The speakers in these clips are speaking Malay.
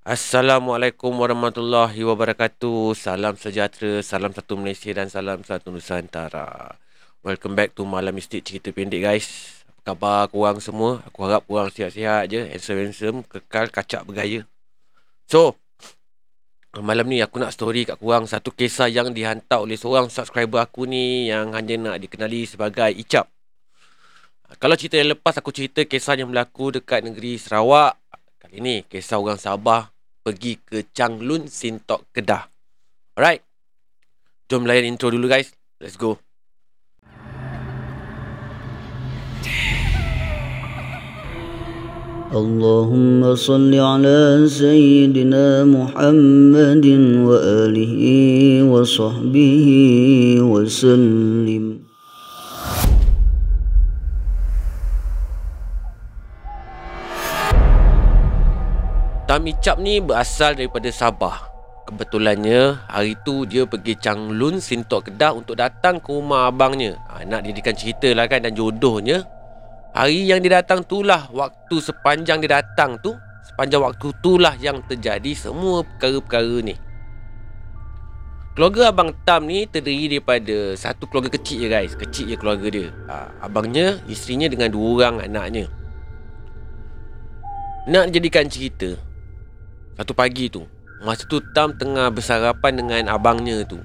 Assalamualaikum warahmatullahi wabarakatuh. Salam sejahtera, salam satu Malaysia dan salam satu Nusantara. Welcome back to Malam Mistik Cerita Pendek guys. Apa khabar korang semua? Aku harap korang sihat-sihat je. Handsome-handsome, kekal kacak bergaya. So, malam ni aku nak story kat korang satu kisah yang dihantar oleh seorang subscriber aku ni yang hanya nak dikenali sebagai Icap. Kalau cerita yang lepas aku cerita kisah yang berlaku dekat negeri Sarawak Kali ni kisah orang Sabah pergi ke Changlun Sintok Kedah. Alright. Jom layan intro dulu guys. Let's go. اللهم صل على سيدنا محمد وآله وصحبه وسلم Tami Cap ni berasal daripada Sabah. Kebetulannya hari tu dia pergi Changlun Sintok Kedah untuk datang ke rumah abangnya. Ha, nak didikan cerita lah kan dan jodohnya. Hari yang dia datang tu lah waktu sepanjang dia datang tu. Sepanjang waktu tu lah yang terjadi semua perkara-perkara ni. Keluarga Abang Tam ni terdiri daripada satu keluarga kecil je guys. Kecil je keluarga dia. Ha, abangnya, isterinya dengan dua orang anaknya. Nak jadikan cerita, satu pagi tu Masa tu Tam tengah bersarapan dengan abangnya tu.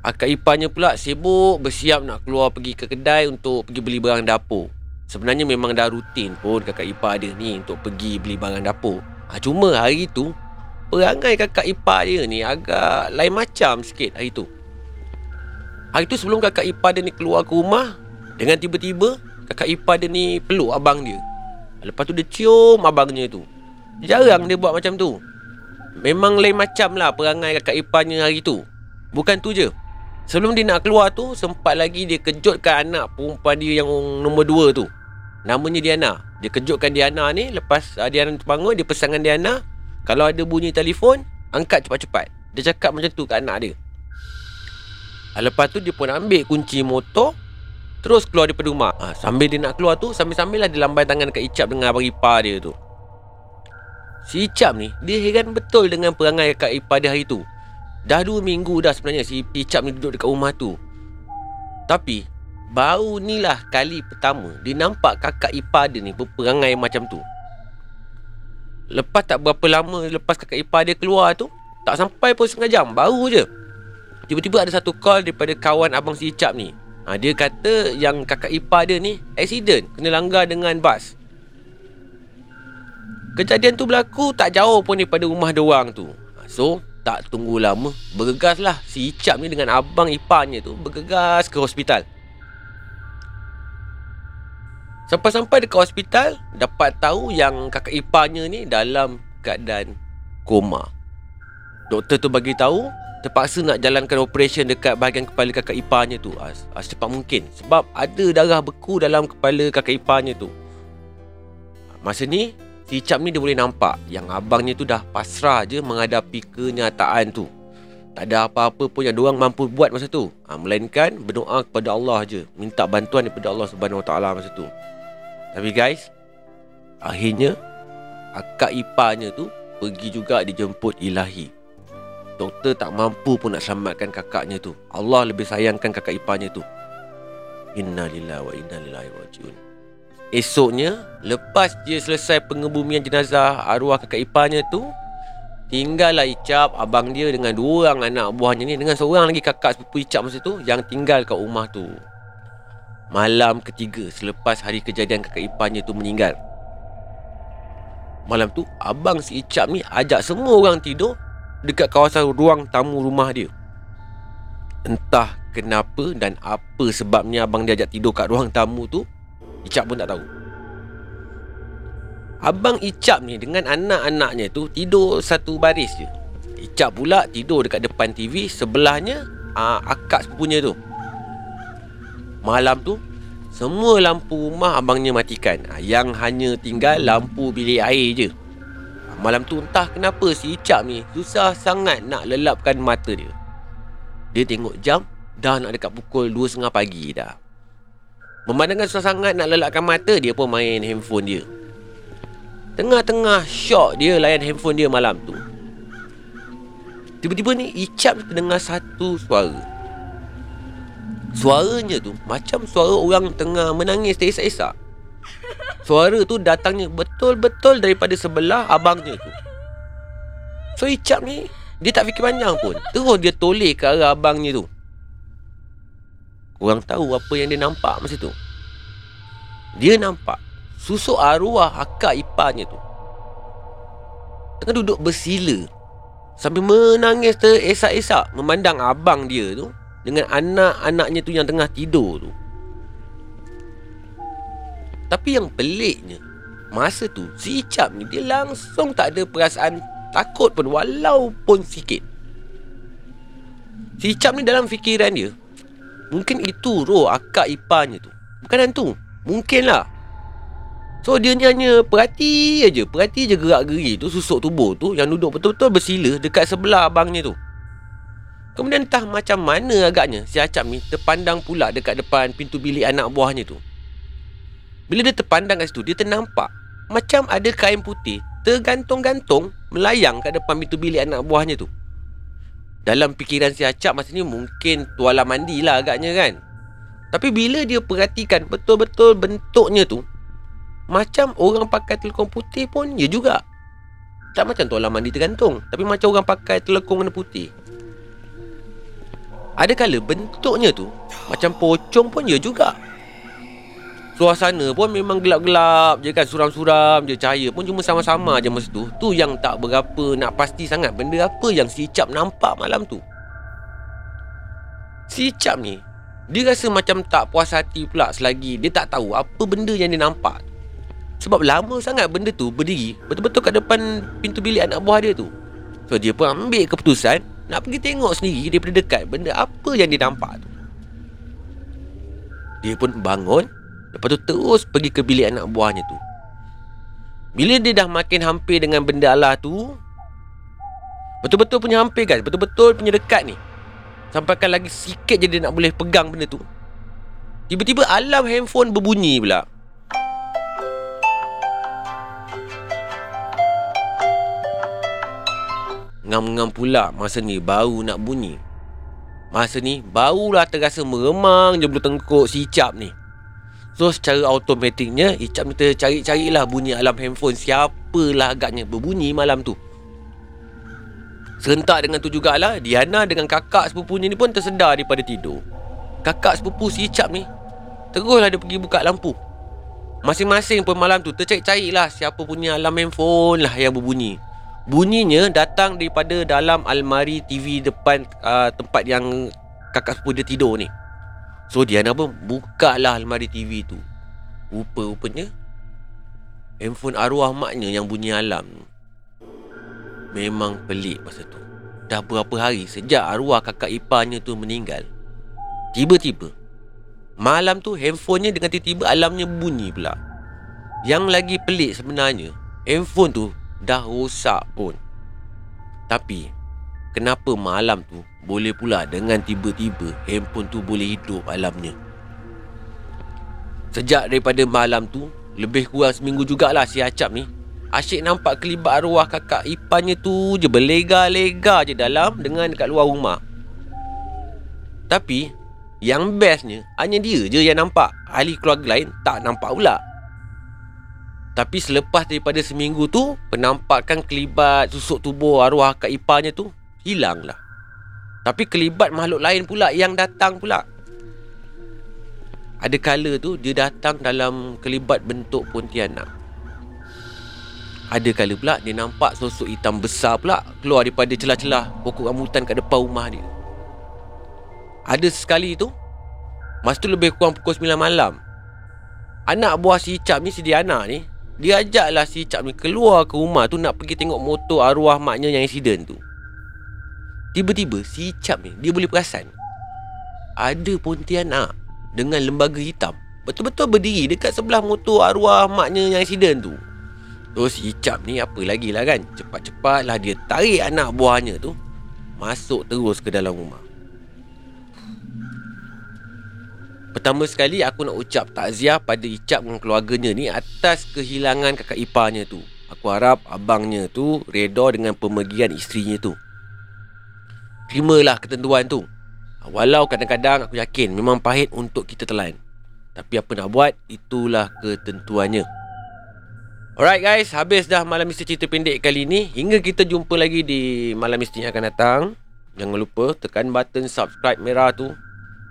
Akak iparnya pula sibuk bersiap nak keluar pergi ke kedai untuk pergi beli barang dapur. Sebenarnya memang dah rutin pun kakak ipar dia ni untuk pergi beli barang dapur. Ha, Cuma hari tu Perangai kakak ipar dia ni agak lain macam sikit hari tu. Hari tu sebelum kakak ipar dia ni keluar ke rumah Dengan tiba-tiba kakak ipar dia ni peluk abang dia. Lepas tu dia cium abangnya tu Jarang dia buat macam tu. Memang lain macam lah perangai kakak iparnya hari tu. Bukan tu je. Sebelum dia nak keluar tu Sempat lagi dia kejutkan anak perempuan dia yang nombor dua tu. Namanya Diana. Dia kejutkan Diana ni Lepas uh, Diana terbangun Dia pesankan Diana Kalau ada bunyi telefon Angkat cepat-cepat. Dia cakap macam tu kat anak dia. Uh, Lepas tu dia pun ambil kunci motor Terus keluar daripada rumah. Uh, Sambil dia nak keluar tu Sambil-sambil lah dia lambai tangan dekat Icap dengan abang ipar dia tu Si Icap ni Dia heran betul dengan perangai kakak ipar dia hari tu. Dah dua minggu dah sebenarnya si Icap ni duduk dekat rumah tu. Tapi Baru ni lah kali pertama Dia nampak kakak ipar dia ni berperangai macam tu. Lepas tak berapa lama lepas kakak ipar dia keluar tu Tak sampai pun setengah jam Baru je. Tiba-tiba ada satu call daripada kawan abang si Icap ni. Ha, Dia kata yang kakak ipar dia ni Accident Kena langgar dengan bas Kejadian tu berlaku tak jauh pun daripada rumah dia orang tu. So, tak tunggu lama, bergegaslah si Icap ni dengan abang iparnya tu bergegas ke hospital. Sampai-sampai dekat hospital, dapat tahu yang kakak iparnya ni dalam keadaan koma. Doktor tu bagi tahu terpaksa nak jalankan operation dekat bahagian kepala kakak iparnya tu as, as cepat mungkin sebab ada darah beku dalam kepala kakak iparnya tu. Masa ni Si Icap ni dia boleh nampak. Yang abangnya tu dah pasrah je Menghadapi kenyataan tu. Tak ada apa-apa pun yang diorang mampu buat masa tu. Ha, Melainkan berdoa kepada Allah je. Minta bantuan daripada Allah Taala masa tu. Tapi guys Akhirnya Akak iparnya tu Pergi juga dijemput ilahi. Doktor tak mampu pun nak selamatkan kakaknya tu. Allah lebih sayangkan kakak iparnya tu. Inna lillahi wa inna lillahi rajiun Esoknya, lepas dia selesai pengebumian jenazah arwah kakak iparnya tu, tinggallah Icap, abang dia dengan dua orang anak buahnya ni dengan seorang lagi kakak sepupu Icap masa tu yang tinggal kat rumah tu. Malam ketiga selepas hari kejadian kakak iparnya tu meninggal. Malam tu, abang si Icap ni ajak semua orang tidur dekat kawasan ruang tamu rumah dia. Entah kenapa dan apa sebabnya abang dia ajak tidur kat ruang tamu tu, Icap pun tak tahu. Abang Icap ni dengan anak-anaknya tu tidur satu baris je. Icap pula tidur dekat depan TV Sebelahnya aa, akak sepupunya tu. Malam tu Semua lampu rumah abangnya matikan. Yang hanya tinggal lampu bilik air je. Malam tu entah kenapa si Icap ni Susah sangat nak lelapkan mata dia. Dia tengok jam Dah nak dekat pukul 2.30 pagi dah Memandangkan susah sangat nak lelakkan mata Dia pun main handphone dia. Tengah-tengah syok dia layan handphone dia malam tu. Tiba-tiba ni Icap terdengar satu suara. Suaranya tu Macam suara orang tengah menangis teresak-esak Suara tu datangnya betul-betul daripada sebelah abangnya tu. So Icap ni Dia tak fikir panjang pun. Terus dia toleh ke arah abangnya tu Korang tahu apa yang dia nampak masa tu. Dia nampak Susuk arwah akak iparnya tu. Tengah duduk bersila. Sambil menangis teresak-esak Memandang abang dia tu Dengan anak-anaknya tu yang tengah tidur tu. Tapi yang peliknya Masa tu si Icap ni Dia langsung tak ada perasaan takut pun Walaupun sikit. Si Icap ni dalam fikiran dia Mungkin itu roh akak iparnya tu Bukan hantu Mungkinlah So dia ni hanya perhati aja, perhati je gerak-geri tu susuk tubuh tu yang duduk betul-betul bersila dekat sebelah abangnya tu. Kemudian entah macam mana agaknya si Acap ni terpandang pula dekat depan pintu bilik anak buahnya tu. Bila dia terpandang kat situ, dia ternampak macam ada kain putih tergantung-gantung melayang kat depan pintu bilik anak buahnya tu. Dalam fikiran si Acap masa ni mungkin tuala mandi lah agaknya kan. Tapi bila dia perhatikan betul-betul bentuknya tu, macam orang pakai telekong putih pun ya juga. Tak macam tuala mandi tergantung. Tapi macam orang pakai telekong warna putih. Ada kala bentuknya tu macam pocong pun ya juga. Suasana pun memang gelap-gelap je kan. Suram-suram je. Cahaya pun cuma sama-sama je masa tu. Tu yang tak berapa nak pasti sangat benda apa yang si Icap nampak malam tu. Si Icap ni, dia rasa macam tak puas hati pula selagi dia tak tahu apa benda yang dia nampak. Sebab lama sangat benda tu berdiri Betul-betul kat depan pintu bilik anak buah dia tu So dia pun ambil keputusan Nak pergi tengok sendiri daripada dekat Benda apa yang dia nampak tu Dia pun bangun Lepas tu terus pergi ke bilik anak buahnya tu. Bila dia dah makin hampir dengan benda Allah tu Betul-betul punya hampir guys. Betul-betul punya dekat ni. Sampaikan lagi sikit je dia nak boleh pegang benda tu. Tiba-tiba alarm handphone berbunyi pula. Ngam-ngam pula masa ni baru nak bunyi. Masa ni barulah terasa meremang je bulu tengkuk si Icap ni So secara automatiknya Icap ni tercari-carilah bunyi alam handphone Siapalah agaknya berbunyi malam tu. Serentak dengan tu jugalah Diana dengan kakak sepupunya ni pun tersedar daripada tidur. Kakak sepupu si Icap ni Teruslah dia pergi buka lampu. Masing-masing pun malam tu tercari-carilah Siapa punya alam handphone lah yang berbunyi. Bunyinya datang daripada dalam almari TV depan uh, tempat yang kakak sepupu dia tidur ni. So Diana pun buka lah almari TV tu. Rupa-rupanya handphone arwah maknya yang bunyi alam. Memang pelik masa tu. Dah berapa hari sejak arwah kakak iparnya tu meninggal. Tiba-tiba malam tu handphonenya dengan tiba-tiba alamnya bunyi pula. Yang lagi pelik sebenarnya, handphone tu dah rosak pun. Tapi, kenapa malam tu boleh pula dengan tiba-tiba handphone tu boleh hidup alamnya? Sejak daripada malam tu, lebih kurang seminggu jugalah si Acap ni Asyik nampak kelibat arwah kakak iparnya tu je berlega-lega je dalam dengan dekat luar rumah. Tapi, yang bestnya hanya dia je yang nampak. Ahli keluarga lain tak nampak pula. Tapi selepas daripada seminggu tu Penampakan kelibat susuk tubuh arwah kak iparnya tu Hilanglah. Tapi kelibat makhluk lain pula yang datang pula. Ada kala tu dia datang dalam kelibat bentuk pontianak. Ada kala pula dia nampak sosok hitam besar pula Keluar daripada celah-celah pokok rambutan kat depan rumah dia. Ada sekali tu Masa tu lebih kurang pukul 9 malam Anak buah si Icap ni si Diana ni dia ajaklah si Cap ni keluar ke rumah tu nak pergi tengok motor arwah maknya yang insiden tu. Tiba-tiba si Cap ni dia boleh perasan. Ada pontianak dengan lembaga hitam. Betul-betul berdiri dekat sebelah motor arwah maknya yang insiden tu. Terus si Cap ni apa lagi lah kan? Cepat-cepatlah dia tarik anak buahnya tu Masuk terus ke dalam rumah. Pertama sekali aku nak ucap takziah pada Icap dengan keluarganya ni atas kehilangan kakak iparnya tu. Aku harap abangnya tu Reda dengan pemergian isterinya tu Terimalah ketentuan tu. Walau kadang-kadang aku yakin Memang pahit untuk kita telan Tapi apa nak buat Itulah ketentuannya. Alright guys. Habis dah Malam Misteri Cerita Pendek kali ni. Hingga kita jumpa lagi di Malam Misteri yang akan datang. Jangan lupa tekan button subscribe merah tu.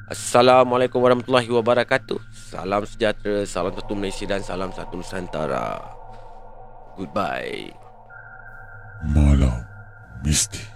Assalamualaikum warahmatullahi wabarakatuh. Salam sejahtera Salam satu Malaysia Dan salam satu Nusantara. Goodbye. Malam Mistik